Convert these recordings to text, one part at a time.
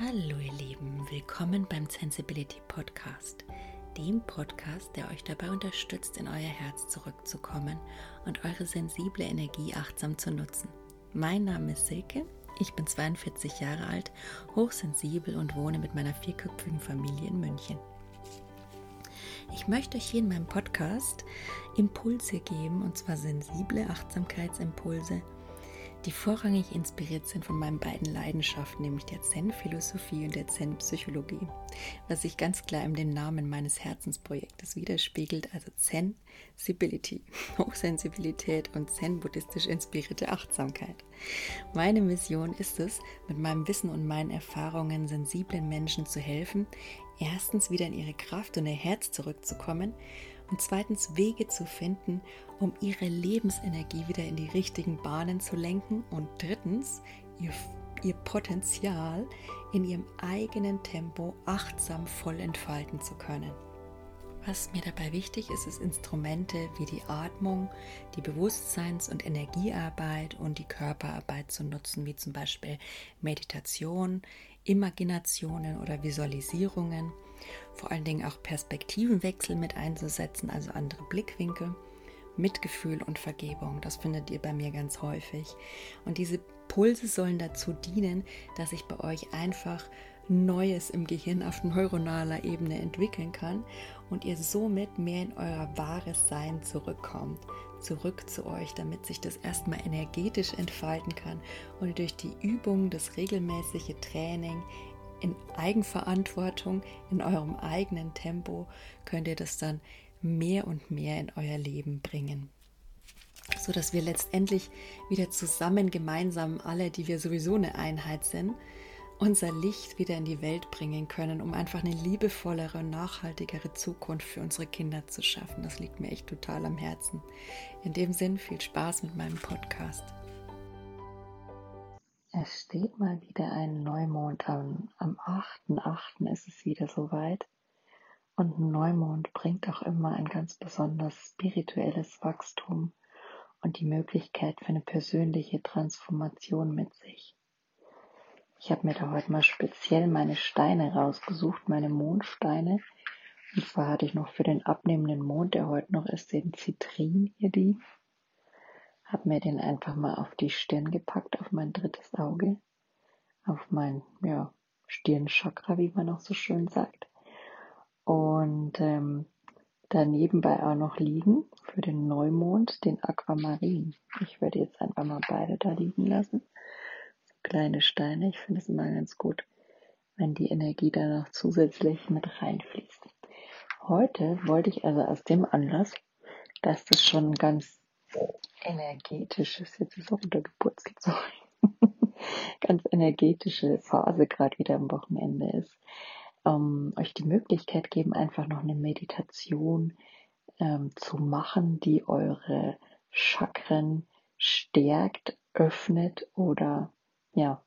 Hallo ihr Lieben, willkommen beim Sensibility Podcast, dem Podcast, der euch dabei unterstützt, in euer Herz zurückzukommen und eure sensible Energie achtsam zu nutzen. Mein Name ist Silke, ich bin 42 Jahre alt, hochsensibel und wohne mit meiner vierköpfigen Familie in München. Ich möchte euch hier in meinem Podcast Impulse geben, und zwar sensible Achtsamkeitsimpulse, die vorrangig inspiriert sind von meinen beiden Leidenschaften, nämlich der Zen-Philosophie und der Zen-Psychologie, was sich ganz klar in dem Namen meines Herzensprojektes widerspiegelt, also Zen-Sibility, Hochsensibilität und Zen-buddhistisch inspirierte Achtsamkeit. Meine Mission ist es, mit meinem Wissen und meinen Erfahrungen sensiblen Menschen zu helfen, erstens wieder in ihre Kraft und ihr Herz zurückzukommen und zweitens Wege zu finden, um ihre Lebensenergie wieder in die richtigen Bahnen zu lenken und drittens ihr, ihr Potenzial in ihrem eigenen Tempo achtsam voll entfalten zu können. Was mir dabei wichtig ist, ist Instrumente wie die Atmung, die Bewusstseins- und Energiearbeit und die Körperarbeit zu nutzen, wie zum Beispiel Meditation, Imaginationen oder Visualisierungen vor allen Dingen auch Perspektivenwechsel mit einzusetzen, also andere Blickwinkel, Mitgefühl und Vergebung. Das findet ihr bei mir ganz häufig. Und diese Pulse sollen dazu dienen, dass ich bei euch einfach Neues im Gehirn auf neuronaler Ebene entwickeln kann und ihr somit mehr in euer wahres Sein zurückkommt, zurück zu euch, damit sich das erstmal energetisch entfalten kann und durch die Übung, das regelmäßige Training in Eigenverantwortung, in eurem eigenen Tempo könnt ihr das dann mehr und mehr in euer Leben bringen. So dass wir letztendlich wieder zusammen, gemeinsam, alle, die wir sowieso eine Einheit sind, unser Licht wieder in die Welt bringen können, um einfach eine liebevollere und nachhaltigere Zukunft für unsere Kinder zu schaffen. Das liegt mir echt total am Herzen. In dem Sinn viel Spaß mit meinem Podcast. Es steht mal wieder ein Neumond an. Am 8.8. ist es wieder soweit. Und ein Neumond bringt auch immer ein ganz besonders spirituelles Wachstum und die Möglichkeit für eine persönliche Transformation mit sich. Ich habe mir da heute mal speziell meine Steine rausgesucht, meine Mondsteine. Und zwar hatte ich noch für den abnehmenden Mond, der heute noch ist, den Zitrin hier die habe mir den einfach mal auf die Stirn gepackt, auf mein drittes Auge, auf mein ja, Stirnchakra, wie man auch so schön sagt. Und ähm, da nebenbei auch noch liegen für den Neumond den Aquamarin. Ich werde jetzt einfach mal beide da liegen lassen. So kleine Steine, ich finde es immer ganz gut, wenn die Energie da noch zusätzlich mit reinfließt. Heute wollte ich also aus dem Anlass, dass das schon ganz energetisches, jetzt ist auch unter Geburtstag, sorry, ganz energetische Phase gerade wieder am Wochenende ist, ähm, euch die Möglichkeit geben, einfach noch eine Meditation ähm, zu machen, die eure Chakren stärkt, öffnet oder ja,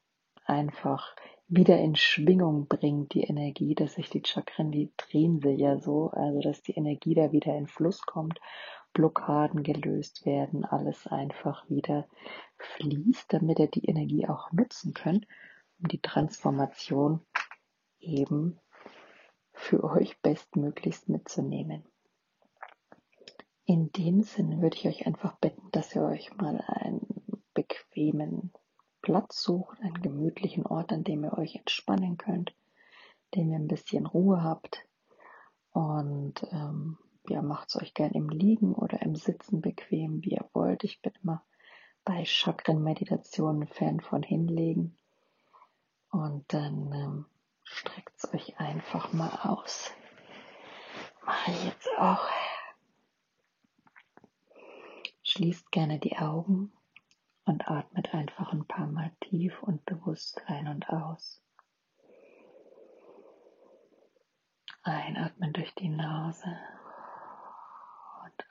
einfach wieder in Schwingung bringt, die Energie, dass sich die Chakren, die drehen sich ja so, also dass die Energie da wieder in Fluss kommt Blockaden gelöst werden, alles einfach wieder fließt, damit ihr die Energie auch nutzen könnt, um die Transformation eben für euch bestmöglichst mitzunehmen. In dem Sinne würde ich euch einfach bitten, dass ihr euch mal einen bequemen Platz sucht, einen gemütlichen Ort, an dem ihr euch entspannen könnt, dem ihr ein bisschen Ruhe habt und ähm, ja, macht es euch gern im Liegen oder im Sitzen bequem, wie ihr wollt. Ich bin immer bei Chakren-Meditationen Fan von hinlegen. Und dann ähm, streckt es euch einfach mal aus. Mache ich jetzt auch. Schließt gerne die Augen und atmet einfach ein paar Mal tief und bewusst ein und aus. Einatmen durch die Nase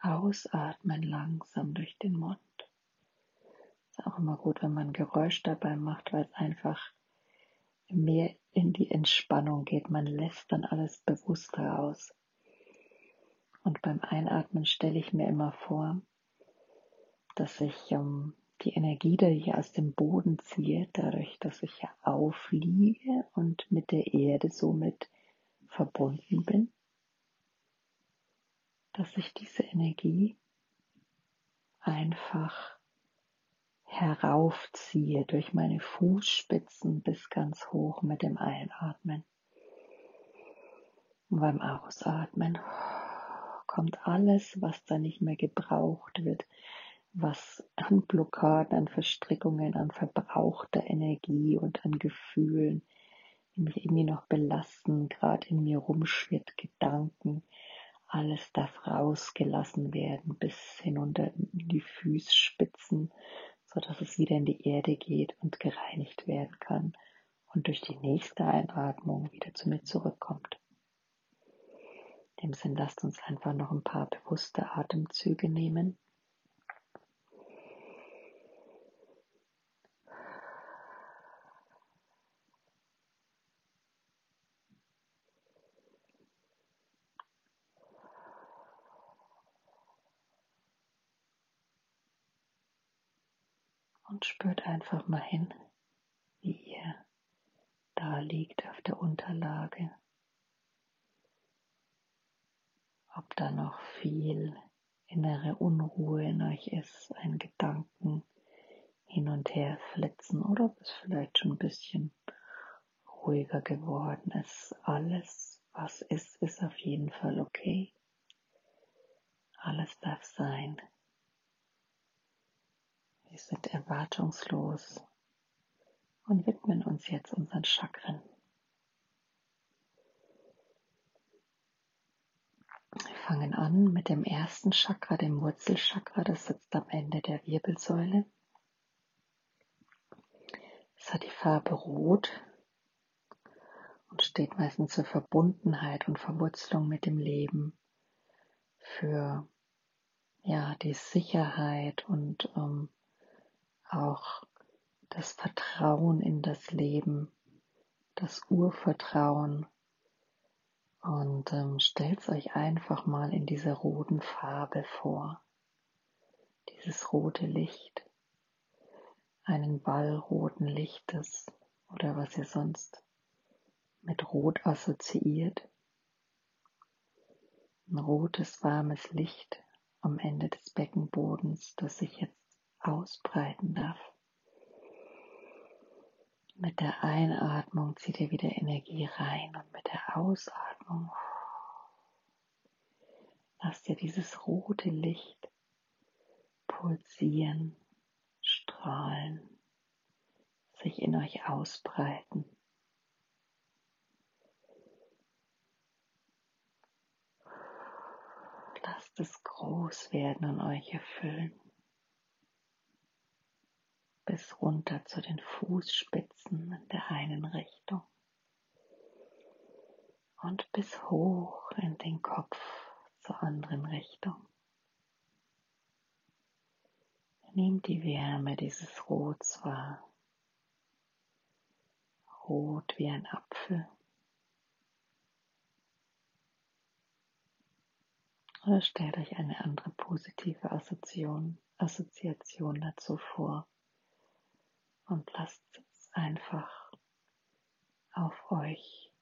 Ausatmen langsam durch den Mund. Ist auch immer gut, wenn man Geräusch dabei macht, weil es einfach mehr in die Entspannung geht. Man lässt dann alles bewusster aus. Und beim Einatmen stelle ich mir immer vor, dass ich ähm, die Energie, die ich aus dem Boden ziehe, dadurch, dass ich ja aufliege und mit der Erde somit verbunden bin, dass ich diese Energie einfach heraufziehe durch meine Fußspitzen bis ganz hoch mit dem Einatmen. Und beim Ausatmen kommt alles, was da nicht mehr gebraucht wird, was an Blockaden, an Verstrickungen, an verbrauchter Energie und an Gefühlen, die mich irgendwie noch belasten, gerade in mir rumschwirrt, Gedanken, alles darf rausgelassen werden bis hinunter in die Fußspitzen, so dass es wieder in die Erde geht und gereinigt werden kann und durch die nächste Einatmung wieder zu mir zurückkommt. In dem Sinn lasst uns einfach noch ein paar bewusste Atemzüge nehmen. und spürt einfach mal hin, wie ihr da liegt auf der Unterlage. Ob da noch viel innere Unruhe in euch ist, ein Gedanken hin und her flitzen oder ob es vielleicht schon ein bisschen ruhiger geworden ist. Alles, was ist, ist auf jeden Fall okay. Alles darf sein. Wir sind erwartungslos und widmen uns jetzt unseren Chakren. Wir fangen an mit dem ersten Chakra, dem Wurzelchakra, das sitzt am Ende der Wirbelsäule. Es hat die Farbe Rot und steht meistens für Verbundenheit und Verwurzelung mit dem Leben, für ja die Sicherheit und ähm, auch das Vertrauen in das Leben, das Urvertrauen. Und ähm, stellt euch einfach mal in dieser roten Farbe vor. Dieses rote Licht. Einen Ball roten Lichtes oder was ihr sonst mit Rot assoziiert. Ein rotes, warmes Licht am Ende des Beckenbodens, das sich jetzt ausbreiten darf. Mit der Einatmung zieht ihr wieder Energie rein und mit der Ausatmung lasst ihr dieses rote Licht pulsieren, strahlen, sich in euch ausbreiten. Lasst es groß werden und euch erfüllen bis runter zu den Fußspitzen in der einen Richtung und bis hoch in den Kopf zur anderen Richtung. Nehmt die Wärme dieses Rots wahr. Rot wie ein Apfel. Oder stellt euch eine andere positive Assoziation, Assoziation dazu vor und lasst es einfach auf euch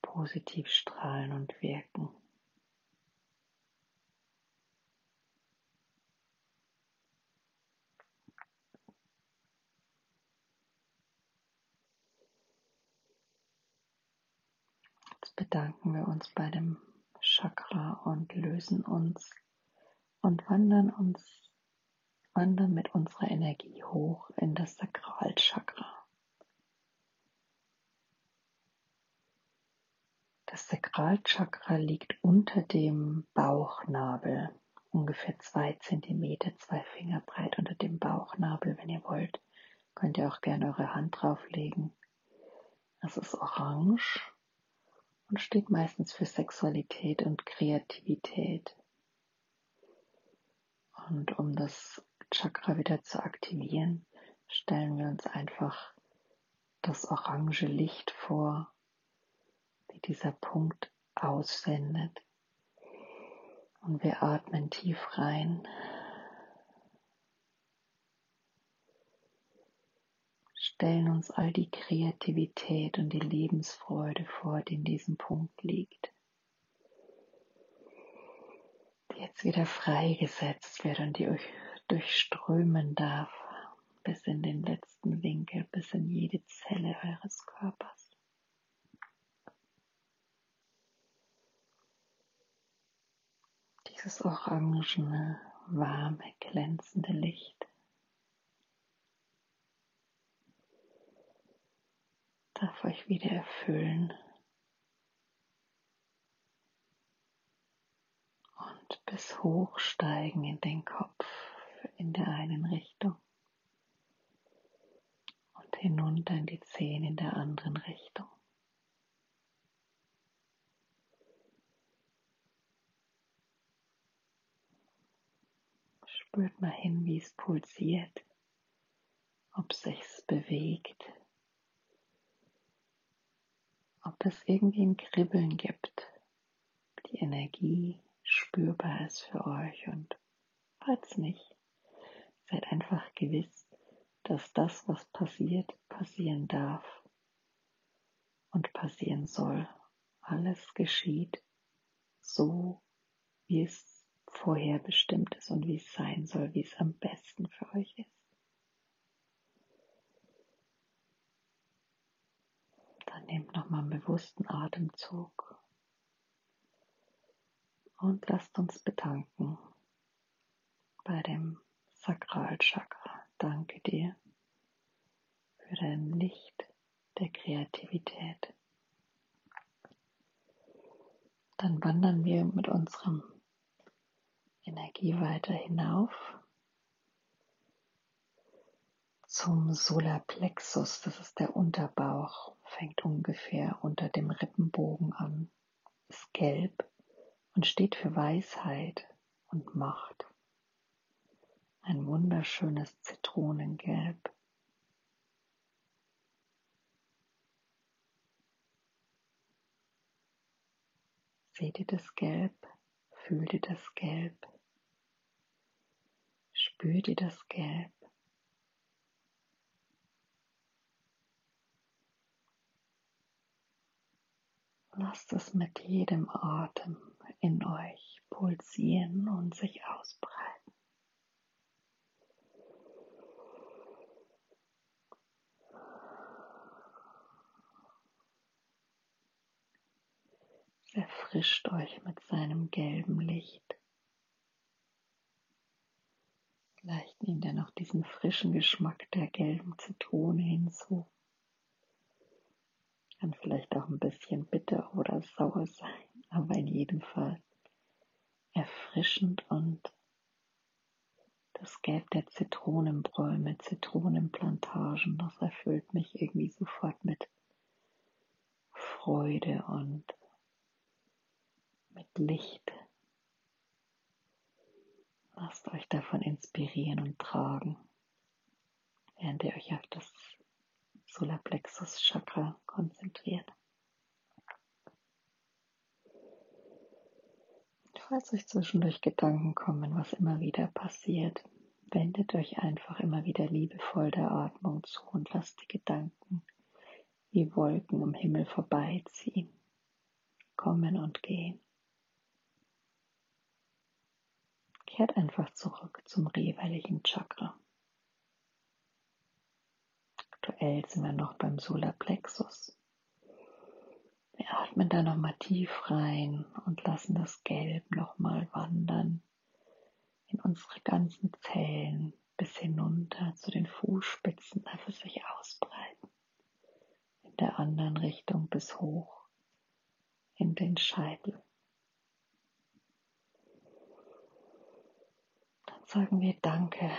positiv strahlen und wirken. Jetzt bedanken wir uns bei dem Chakra und lösen uns und wandern uns wandern mit unserer Energie hoch in das Sakralchakra. Das Sakralchakra liegt unter dem Bauchnabel, ungefähr zwei Zentimeter, zwei Finger breit unter dem Bauchnabel. Wenn ihr wollt, könnt ihr auch gerne eure Hand drauflegen. Es ist orange und steht meistens für Sexualität und Kreativität. Und um das Chakra wieder zu aktivieren, stellen wir uns einfach das orange Licht vor, wie dieser Punkt aussendet. Und wir atmen tief rein stellen uns all die Kreativität und die Lebensfreude vor, die in diesem Punkt liegt, die jetzt wieder freigesetzt wird und die euch durchströmen darf bis in den letzten Winkel, bis in jede Zelle eures Körpers. Dieses orangene, warme, glänzende Licht darf euch wieder erfüllen. Und bis hochsteigen in den Kopf in der einen Richtung. Und hinunter in die Zehen in der anderen Richtung. Spürt mal hin, wie es pulsiert, ob es sich bewegt, ob es irgendwie ein Kribbeln gibt, die Energie spürbar ist für euch und falls nicht, seid einfach gewiss, dass das, was passiert, passieren darf und passieren soll. Alles geschieht so, wie es vorherbestimmt ist und wie es sein soll, wie es am besten für euch ist. Dann nehmt nochmal einen bewussten Atemzug und lasst uns bedanken bei dem Sakralchakra. Danke dir für dein Licht der Kreativität. Dann wandern wir mit unserem Energie weiter hinauf zum Solarplexus. Das ist der Unterbauch, fängt ungefähr unter dem Rippenbogen an, ist gelb und steht für Weisheit und Macht. Ein wunderschönes Zitronengelb. Seht ihr das Gelb? Fühlt ihr das Gelb? Spürt ihr das Gelb? Lasst es mit jedem Atem in euch pulsieren und sich ausbreiten. Es erfrischt euch mit seinem gelben Licht. Vielleicht nehmt ihr noch diesen frischen Geschmack der gelben Zitrone hinzu. Kann vielleicht auch ein bisschen bitter oder sauer sein, aber in jedem Fall erfrischend und das Gelb der Zitronenbäume, Zitronenplantagen, das erfüllt mich irgendwie sofort mit Freude und mit Licht. Lasst euch davon inspirieren und tragen, während ihr euch auf das Solarplexus Chakra konzentriert. Falls euch zwischendurch Gedanken kommen, was immer wieder passiert, wendet euch einfach immer wieder liebevoll der Atmung zu und lasst die Gedanken wie Wolken am Himmel vorbeiziehen, kommen und gehen. Kehrt einfach zurück zum jeweiligen Chakra. Aktuell sind wir noch beim Solarplexus. Wir atmen da nochmal tief rein und lassen das Gelb nochmal wandern in unsere ganzen Zellen bis hinunter zu den Fußspitzen, es sich ausbreiten. In der anderen Richtung bis hoch in den Scheitel. Dann sagen wir Danke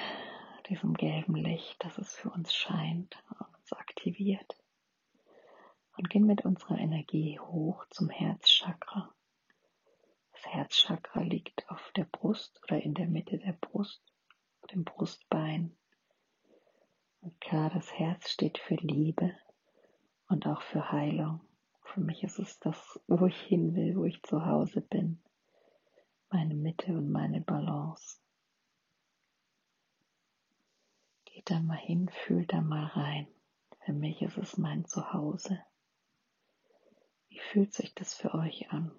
diesem gelben Licht, das es für uns scheint und uns aktiviert. Und gehen mit unserer Energie hoch zum Herzchakra. Das Herzchakra liegt auf der Brust oder in der Mitte der Brust, dem Brustbein. Und klar, das Herz steht für Liebe und auch für Heilung. Für mich ist es das, wo ich hin will, wo ich zu Hause bin. Meine Mitte und meine Balance. Geht da mal hin, fühlt da mal rein. Für mich ist es mein Zuhause. Wie fühlt sich das für euch an?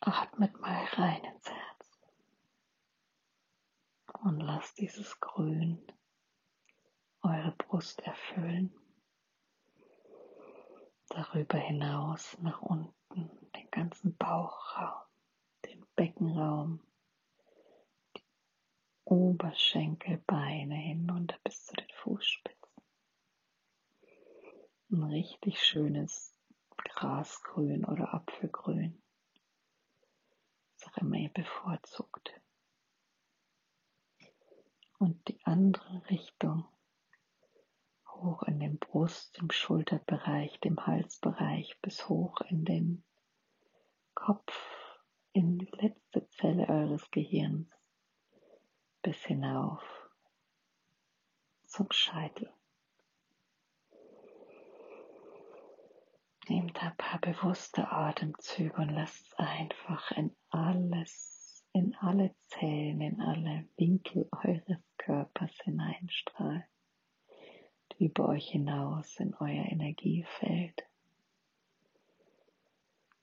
Atmet mal rein ins Herz und lasst dieses Grün eure Brust erfüllen. Darüber hinaus nach unten den ganzen Bauchraum, den Beckenraum, Oberschenkel, Beine hinunter bis zu den Fußspitzen. Ein richtig schönes Grasgrün oder Apfelgrün was auch immer ihr bevorzugt. Und die andere Richtung, hoch in den Brust, im Schulterbereich, dem Halsbereich, bis hoch in den Kopf, in die letzte Zelle eures Gehirns, bis hinauf zum Scheitel. Nehmt ein paar bewusste Atemzüge und lasst einfach in alles, in alle Zellen, in alle Winkel eures Körpers hineinstrahlen, über euch hinaus in euer Energiefeld.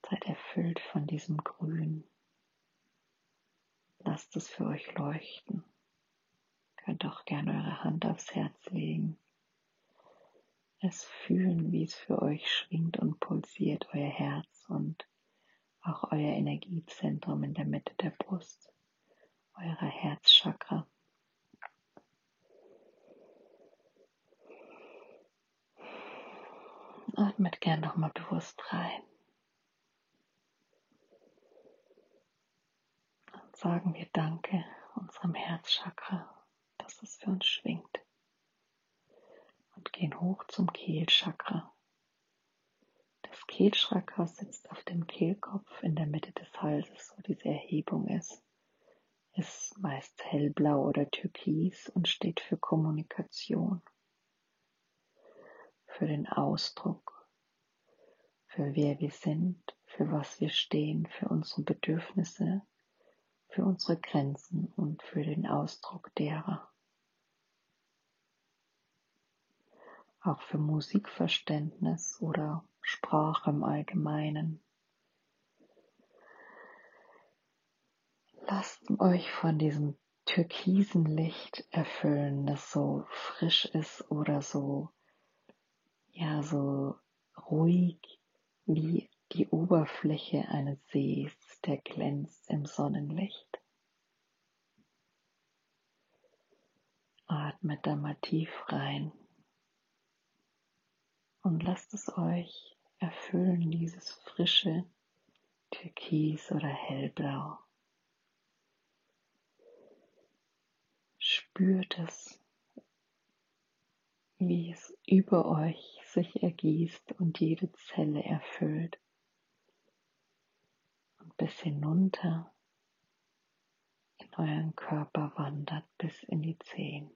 Seid erfüllt von diesem Grün. Lasst es für euch leuchten. Könnt auch gerne eure Hand aufs Herz legen es fühlen, wie es für euch schwingt und pulsiert, euer Herz und auch euer Energiezentrum in der Mitte der Brust, euer Herzchakra. Atmet gern nochmal bewusst rein. Und sagen wir Danke unserem Herzchakra, dass es für uns schwingt und gehen hoch zum Kehlchakra. Das Kehlchakra sitzt auf dem Kehlkopf in der Mitte des Halses, wo diese Erhebung ist. Ist meist hellblau oder türkis und steht für Kommunikation, für den Ausdruck, für wer wir sind, für was wir stehen, für unsere Bedürfnisse, für unsere Grenzen und für den Ausdruck derer. auch für Musikverständnis oder Sprache im Allgemeinen. Lasst euch von diesem türkisen Licht erfüllen, das so frisch ist oder so, ja, so ruhig wie die Oberfläche eines Sees, der glänzt im Sonnenlicht. Atmet da mal tief rein und lasst es euch erfüllen, dieses frische Türkis oder Hellblau. Spürt es, wie es über euch sich ergießt und jede Zelle erfüllt bis hinunter in euren Körper wandert bis in die Zehen,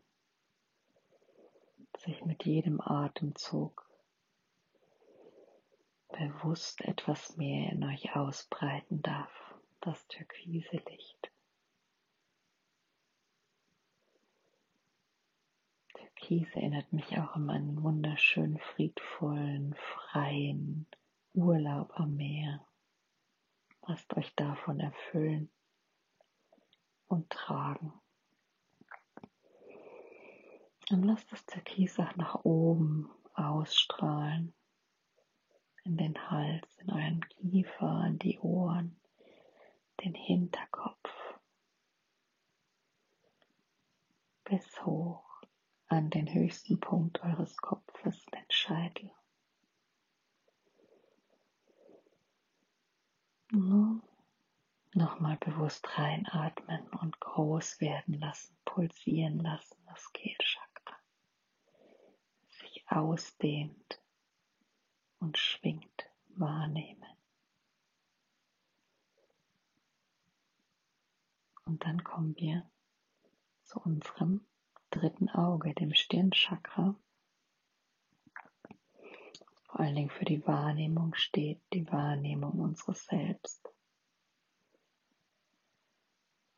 sich mit jedem Atemzug bewusst etwas mehr in euch ausbreiten darf, das türkise Licht. Türkis erinnert mich auch an einen wunderschönen, friedvollen, freien Urlaub am Meer. Lasst euch davon erfüllen und tragen. Und lasst das Türkis auch nach oben ausstrahlen in den Hals, in euren Kiefer, in die Ohren, den Hinterkopf bis hoch an den höchsten Punkt eures Kopfes, den Scheitel. Nun nochmal bewusst reinatmen und groß werden lassen, pulsieren lassen, das Kehlchakra sich ausdehnt und schwingt wahrnehmen. Und dann kommen wir zu unserem dritten Auge, dem Stirnchakra. Vor allen Dingen für die Wahrnehmung steht, die Wahrnehmung unseres Selbst.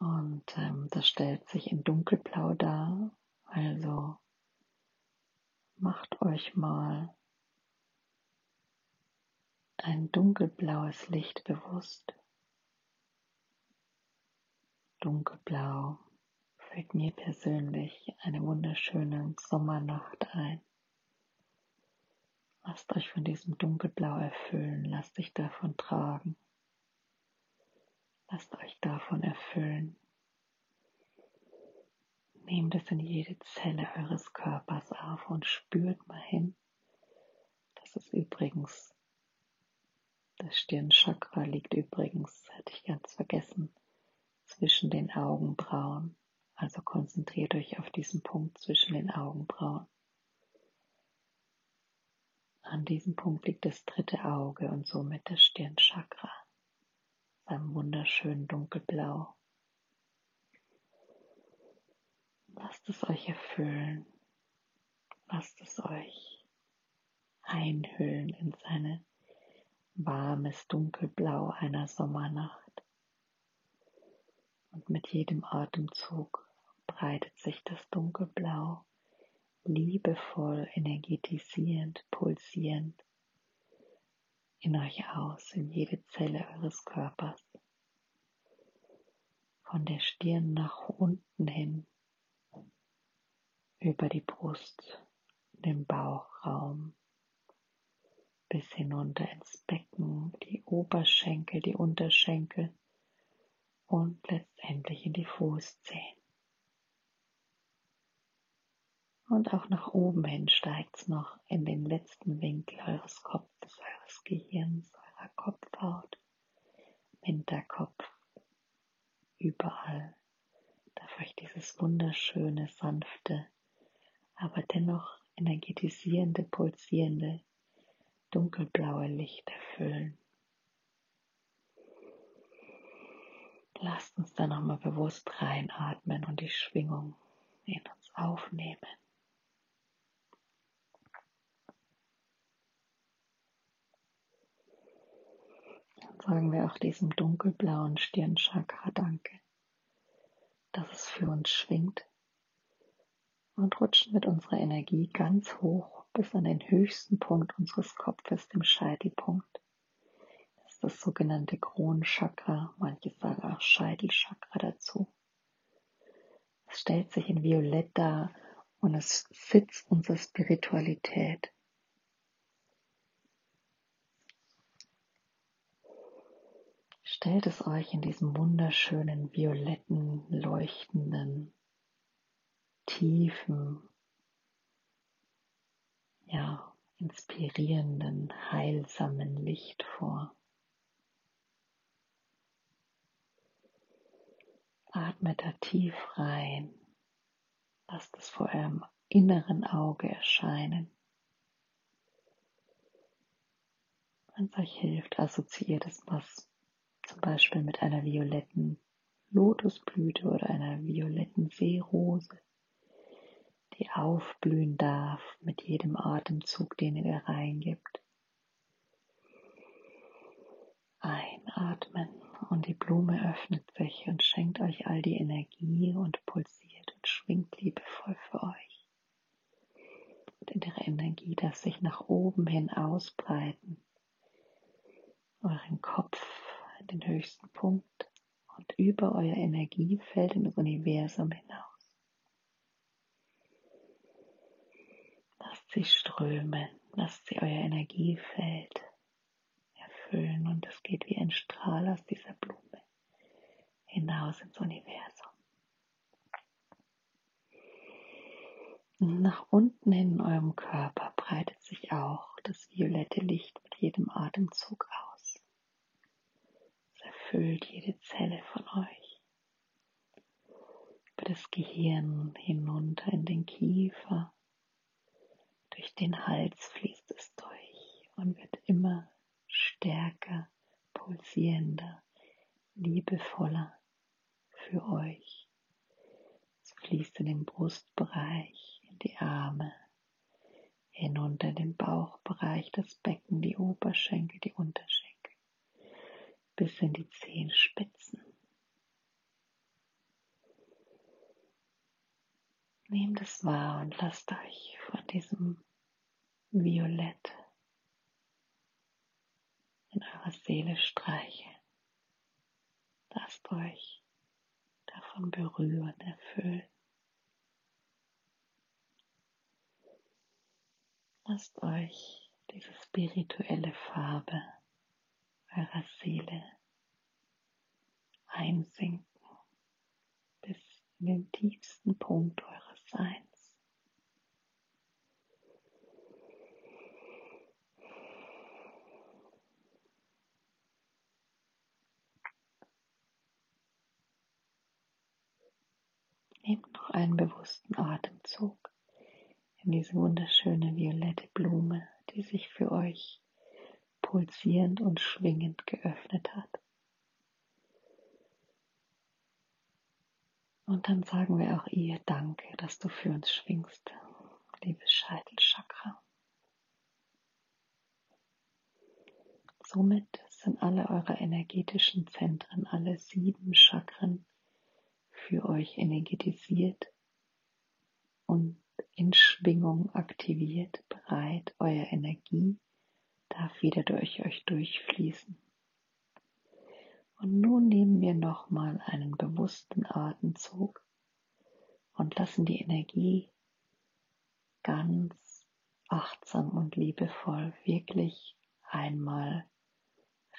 Und ähm, das stellt sich in dunkelblau dar, Also macht euch mal ein dunkelblaues Licht bewusst. Dunkelblau fällt mir persönlich eine wunderschöne Sommernacht ein. Lasst euch von diesem Dunkelblau erfüllen, lasst dich davon tragen. Lasst euch davon erfüllen. Nehmt es in jede Zelle eures Körpers auf und spürt mal hin. Das ist übrigens, das Stirnchakra liegt übrigens, hätte ich ganz vergessen, zwischen den Augenbrauen. Also konzentriert euch auf diesen Punkt zwischen den Augenbrauen. An diesem Punkt liegt das dritte Auge und somit das Stirnchakra, beim wunderschönen dunkelblau. Lasst es euch erfüllen. Lasst es euch einhüllen in seine warmes Dunkelblau einer Sommernacht. Und mit jedem Atemzug breitet sich das Dunkelblau liebevoll, energetisierend, pulsierend in euch aus, in jede Zelle eures Körpers. Von der Stirn nach unten hin über die Brust, den Bauchraum, bis hinunter ins Becken, die Oberschenkel, die Unterschenkel und letztendlich in die Fußzehen. Und auch nach oben hin steigt es noch in den letzten Winkel eures Kopfes, eures Gehirns, eurer Kopfhaut, Hinterkopf, überall darf euch dieses wunderschöne, sanfte aber dennoch energetisierende, pulsierende, dunkelblaue Licht erfüllen. Lasst uns da nochmal bewusst reinatmen und die Schwingung in uns aufnehmen. Dann sagen wir auch diesem dunkelblauen Stirnchakra Danke, dass es für uns schwingt und rutschen mit unserer Energie ganz hoch bis an den höchsten Punkt unseres Kopfes, dem Scheitelpunkt. Das ist das sogenannte Kronenchakra, manche sagen auch Scheitelchakra dazu. Es stellt sich in Violett dar und es Sitz unserer Spiritualität. Stellt es euch in diesem wunderschönen, violetten, leuchtenden, tiefen, ja, inspirierenden, heilsamen Licht vor. Atme da tief rein. Lasst es vor eurem inneren Auge erscheinen. Wenn es euch hilft, assoziiert es was zum Beispiel mit einer violetten Lotusblüte oder einer violetten Seerose die aufblühen darf mit jedem Atemzug, den ihr reingibt. Einatmen und die Blume öffnet sich und schenkt euch all die Energie und pulsiert und schwingt liebevoll für euch. Und in ihre Energie darf sich nach oben hin ausbreiten, euren Kopf in den höchsten Punkt und über euer Energiefeld in das Universum hinaus. sie strömen, lasst sie euer Energiefeld erfüllen und es geht wie ein Strahl aus dieser Blume hinaus ins Universum. Nach unten in eurem Körper breitet sich auch das violette Licht mit jedem Atemzug aus. Es erfüllt jede Zelle von euch. Über das Gehirn hinunter in den Kiefer, durch den Hals fließt es durch und wird immer stärker, pulsierender, liebevoller für euch. Es fließt in den Brustbereich, in die Arme, hinunter in den Bauchbereich, das Becken, die Oberschenkel, die Unterschenkel, bis in die Zehenspitzen. Nehmt es wahr und lasst euch von diesem Violett in eurer Seele streicheln. Lasst euch davon berühren, erfüllen. Lasst euch diese spirituelle Farbe eurer Seele einsinken bis in den tiefsten Punkt eures Seins. Nehmt noch einen bewussten Atemzug in diese wunderschöne violette Blume, die sich für euch pulsierend und schwingend geöffnet hat. Und dann sagen wir auch ihr Danke, dass du für uns schwingst, liebes Scheitelchakra. Somit sind alle eure energetischen Zentren, alle sieben Chakren für euch energetisiert und in Schwingung aktiviert, bereit, eure Energie darf wieder durch euch durchfließen. Und nun nehmen wir nochmal einen bewussten Atemzug und lassen die Energie ganz achtsam und liebevoll wirklich einmal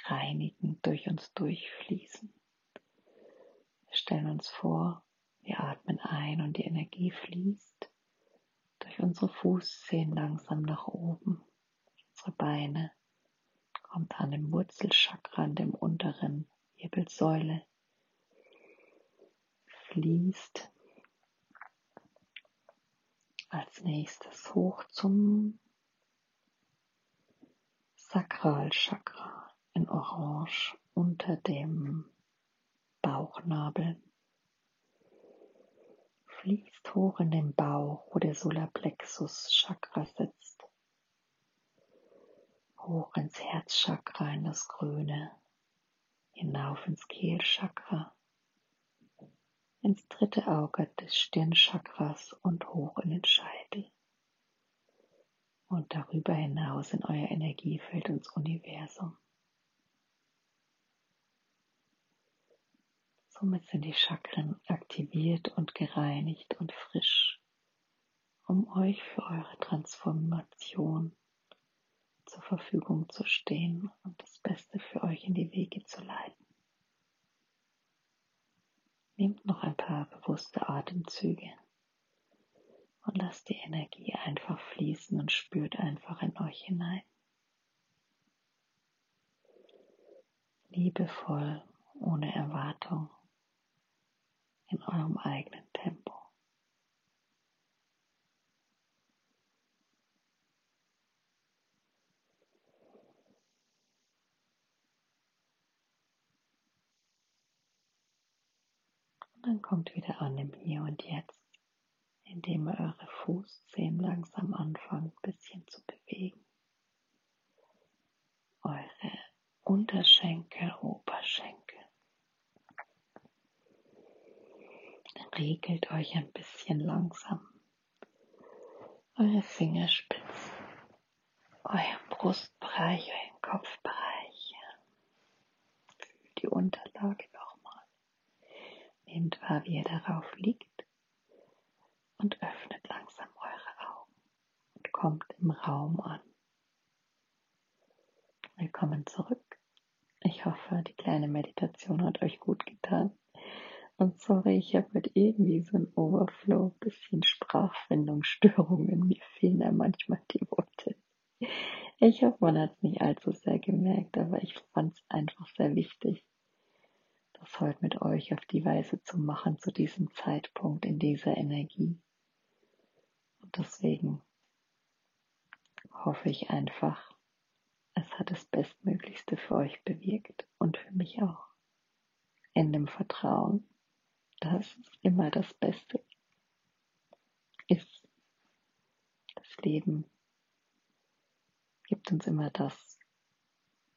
reinigend durch uns durchfließen. Wir stellen uns vor, wir atmen ein und die Energie fließt durch unsere Fußzehen langsam nach oben, unsere Beine, kommt an dem Wurzelchakra, an dem unteren Wirbelsäule fließt als nächstes hoch zum Sakralchakra in Orange unter dem Bauchnabel. Fließt hoch in den Bauch, wo der Solarplexus Chakra sitzt. Hoch ins Herzchakra, in das Grüne hinauf ins Kehlchakra, ins dritte Auge des Stirnchakras und hoch in den Scheitel und darüber hinaus in euer Energiefeld ins Universum. Somit sind die Chakren aktiviert und gereinigt und frisch, um euch für eure Transformation zur Verfügung zu stehen und das Beste für euch in die Wege zu leiten. Nehmt noch ein paar bewusste Atemzüge und lasst die Energie einfach fließen und spürt einfach in euch hinein. Liebevoll, ohne Erwartung, in eurem eigenen Dann kommt wieder an im Hier und Jetzt, indem ihr eure Fußzehen langsam anfangt, ein bisschen zu bewegen. Eure Unterschenkel, Oberschenkel. Regelt euch ein bisschen langsam. Eure Fingerspitzen, euren Brustbereich, euren Kopfbereich. Fühlt die Unterlage Nehmt wahr, wie ihr darauf liegt und öffnet langsam eure Augen und kommt im Raum an. Willkommen zurück. Ich hoffe, die kleine Meditation hat euch gut getan. Und sorry, ich habe heute irgendwie so ein Overflow, bisschen Sprachfindungsstörungen. Mir fehlen da manchmal die Worte. Ich hoffe, man hat es nicht allzu sehr gemerkt, aber ich fand es einfach sehr wichtig, das heute mit euch auf die Weise zu machen, zu diesem Zeitpunkt, in dieser Energie. Und deswegen hoffe ich einfach, es hat das Bestmöglichste für euch bewirkt und für mich auch. In dem Vertrauen, dass immer das Beste ist. Das Leben gibt uns immer das,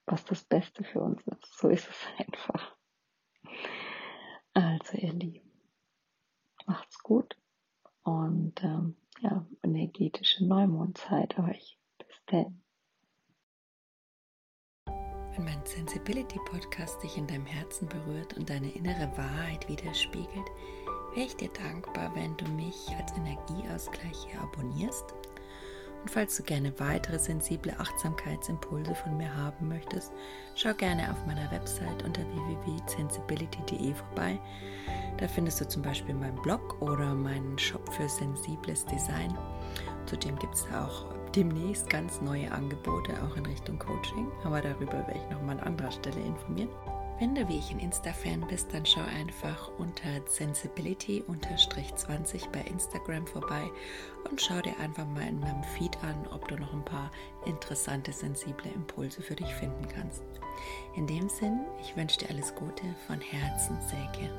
was das Beste für uns ist. So ist es einfach. Also ihr Lieben, macht's gut und ähm, ja, energetische Neumondzeit euch. Bis denn. Wenn mein Sensibility Podcast dich in deinem Herzen berührt und deine innere Wahrheit widerspiegelt, wäre ich dir dankbar, wenn du mich als Energieausgleich hier abonnierst und falls du gerne weitere sensible Achtsamkeitsimpulse von mir haben möchtest, schau gerne auf meiner Website unter www.sensibility.de vorbei. Da findest du zum Beispiel meinen Blog oder meinen Shop für sensibles Design. Zudem gibt es auch demnächst ganz neue Angebote, auch in Richtung Coaching, aber darüber werde ich nochmal an anderer Stelle informieren. Wenn du wie ich ein Insta-Fan bist, dann schau einfach unter Sensibility-20 bei Instagram vorbei und schau dir einfach mal in meinem Feed an, ob du noch ein paar interessante, sensible Impulse für dich finden kannst. In dem Sinn, ich wünsche dir alles Gute von Herzen, Säge.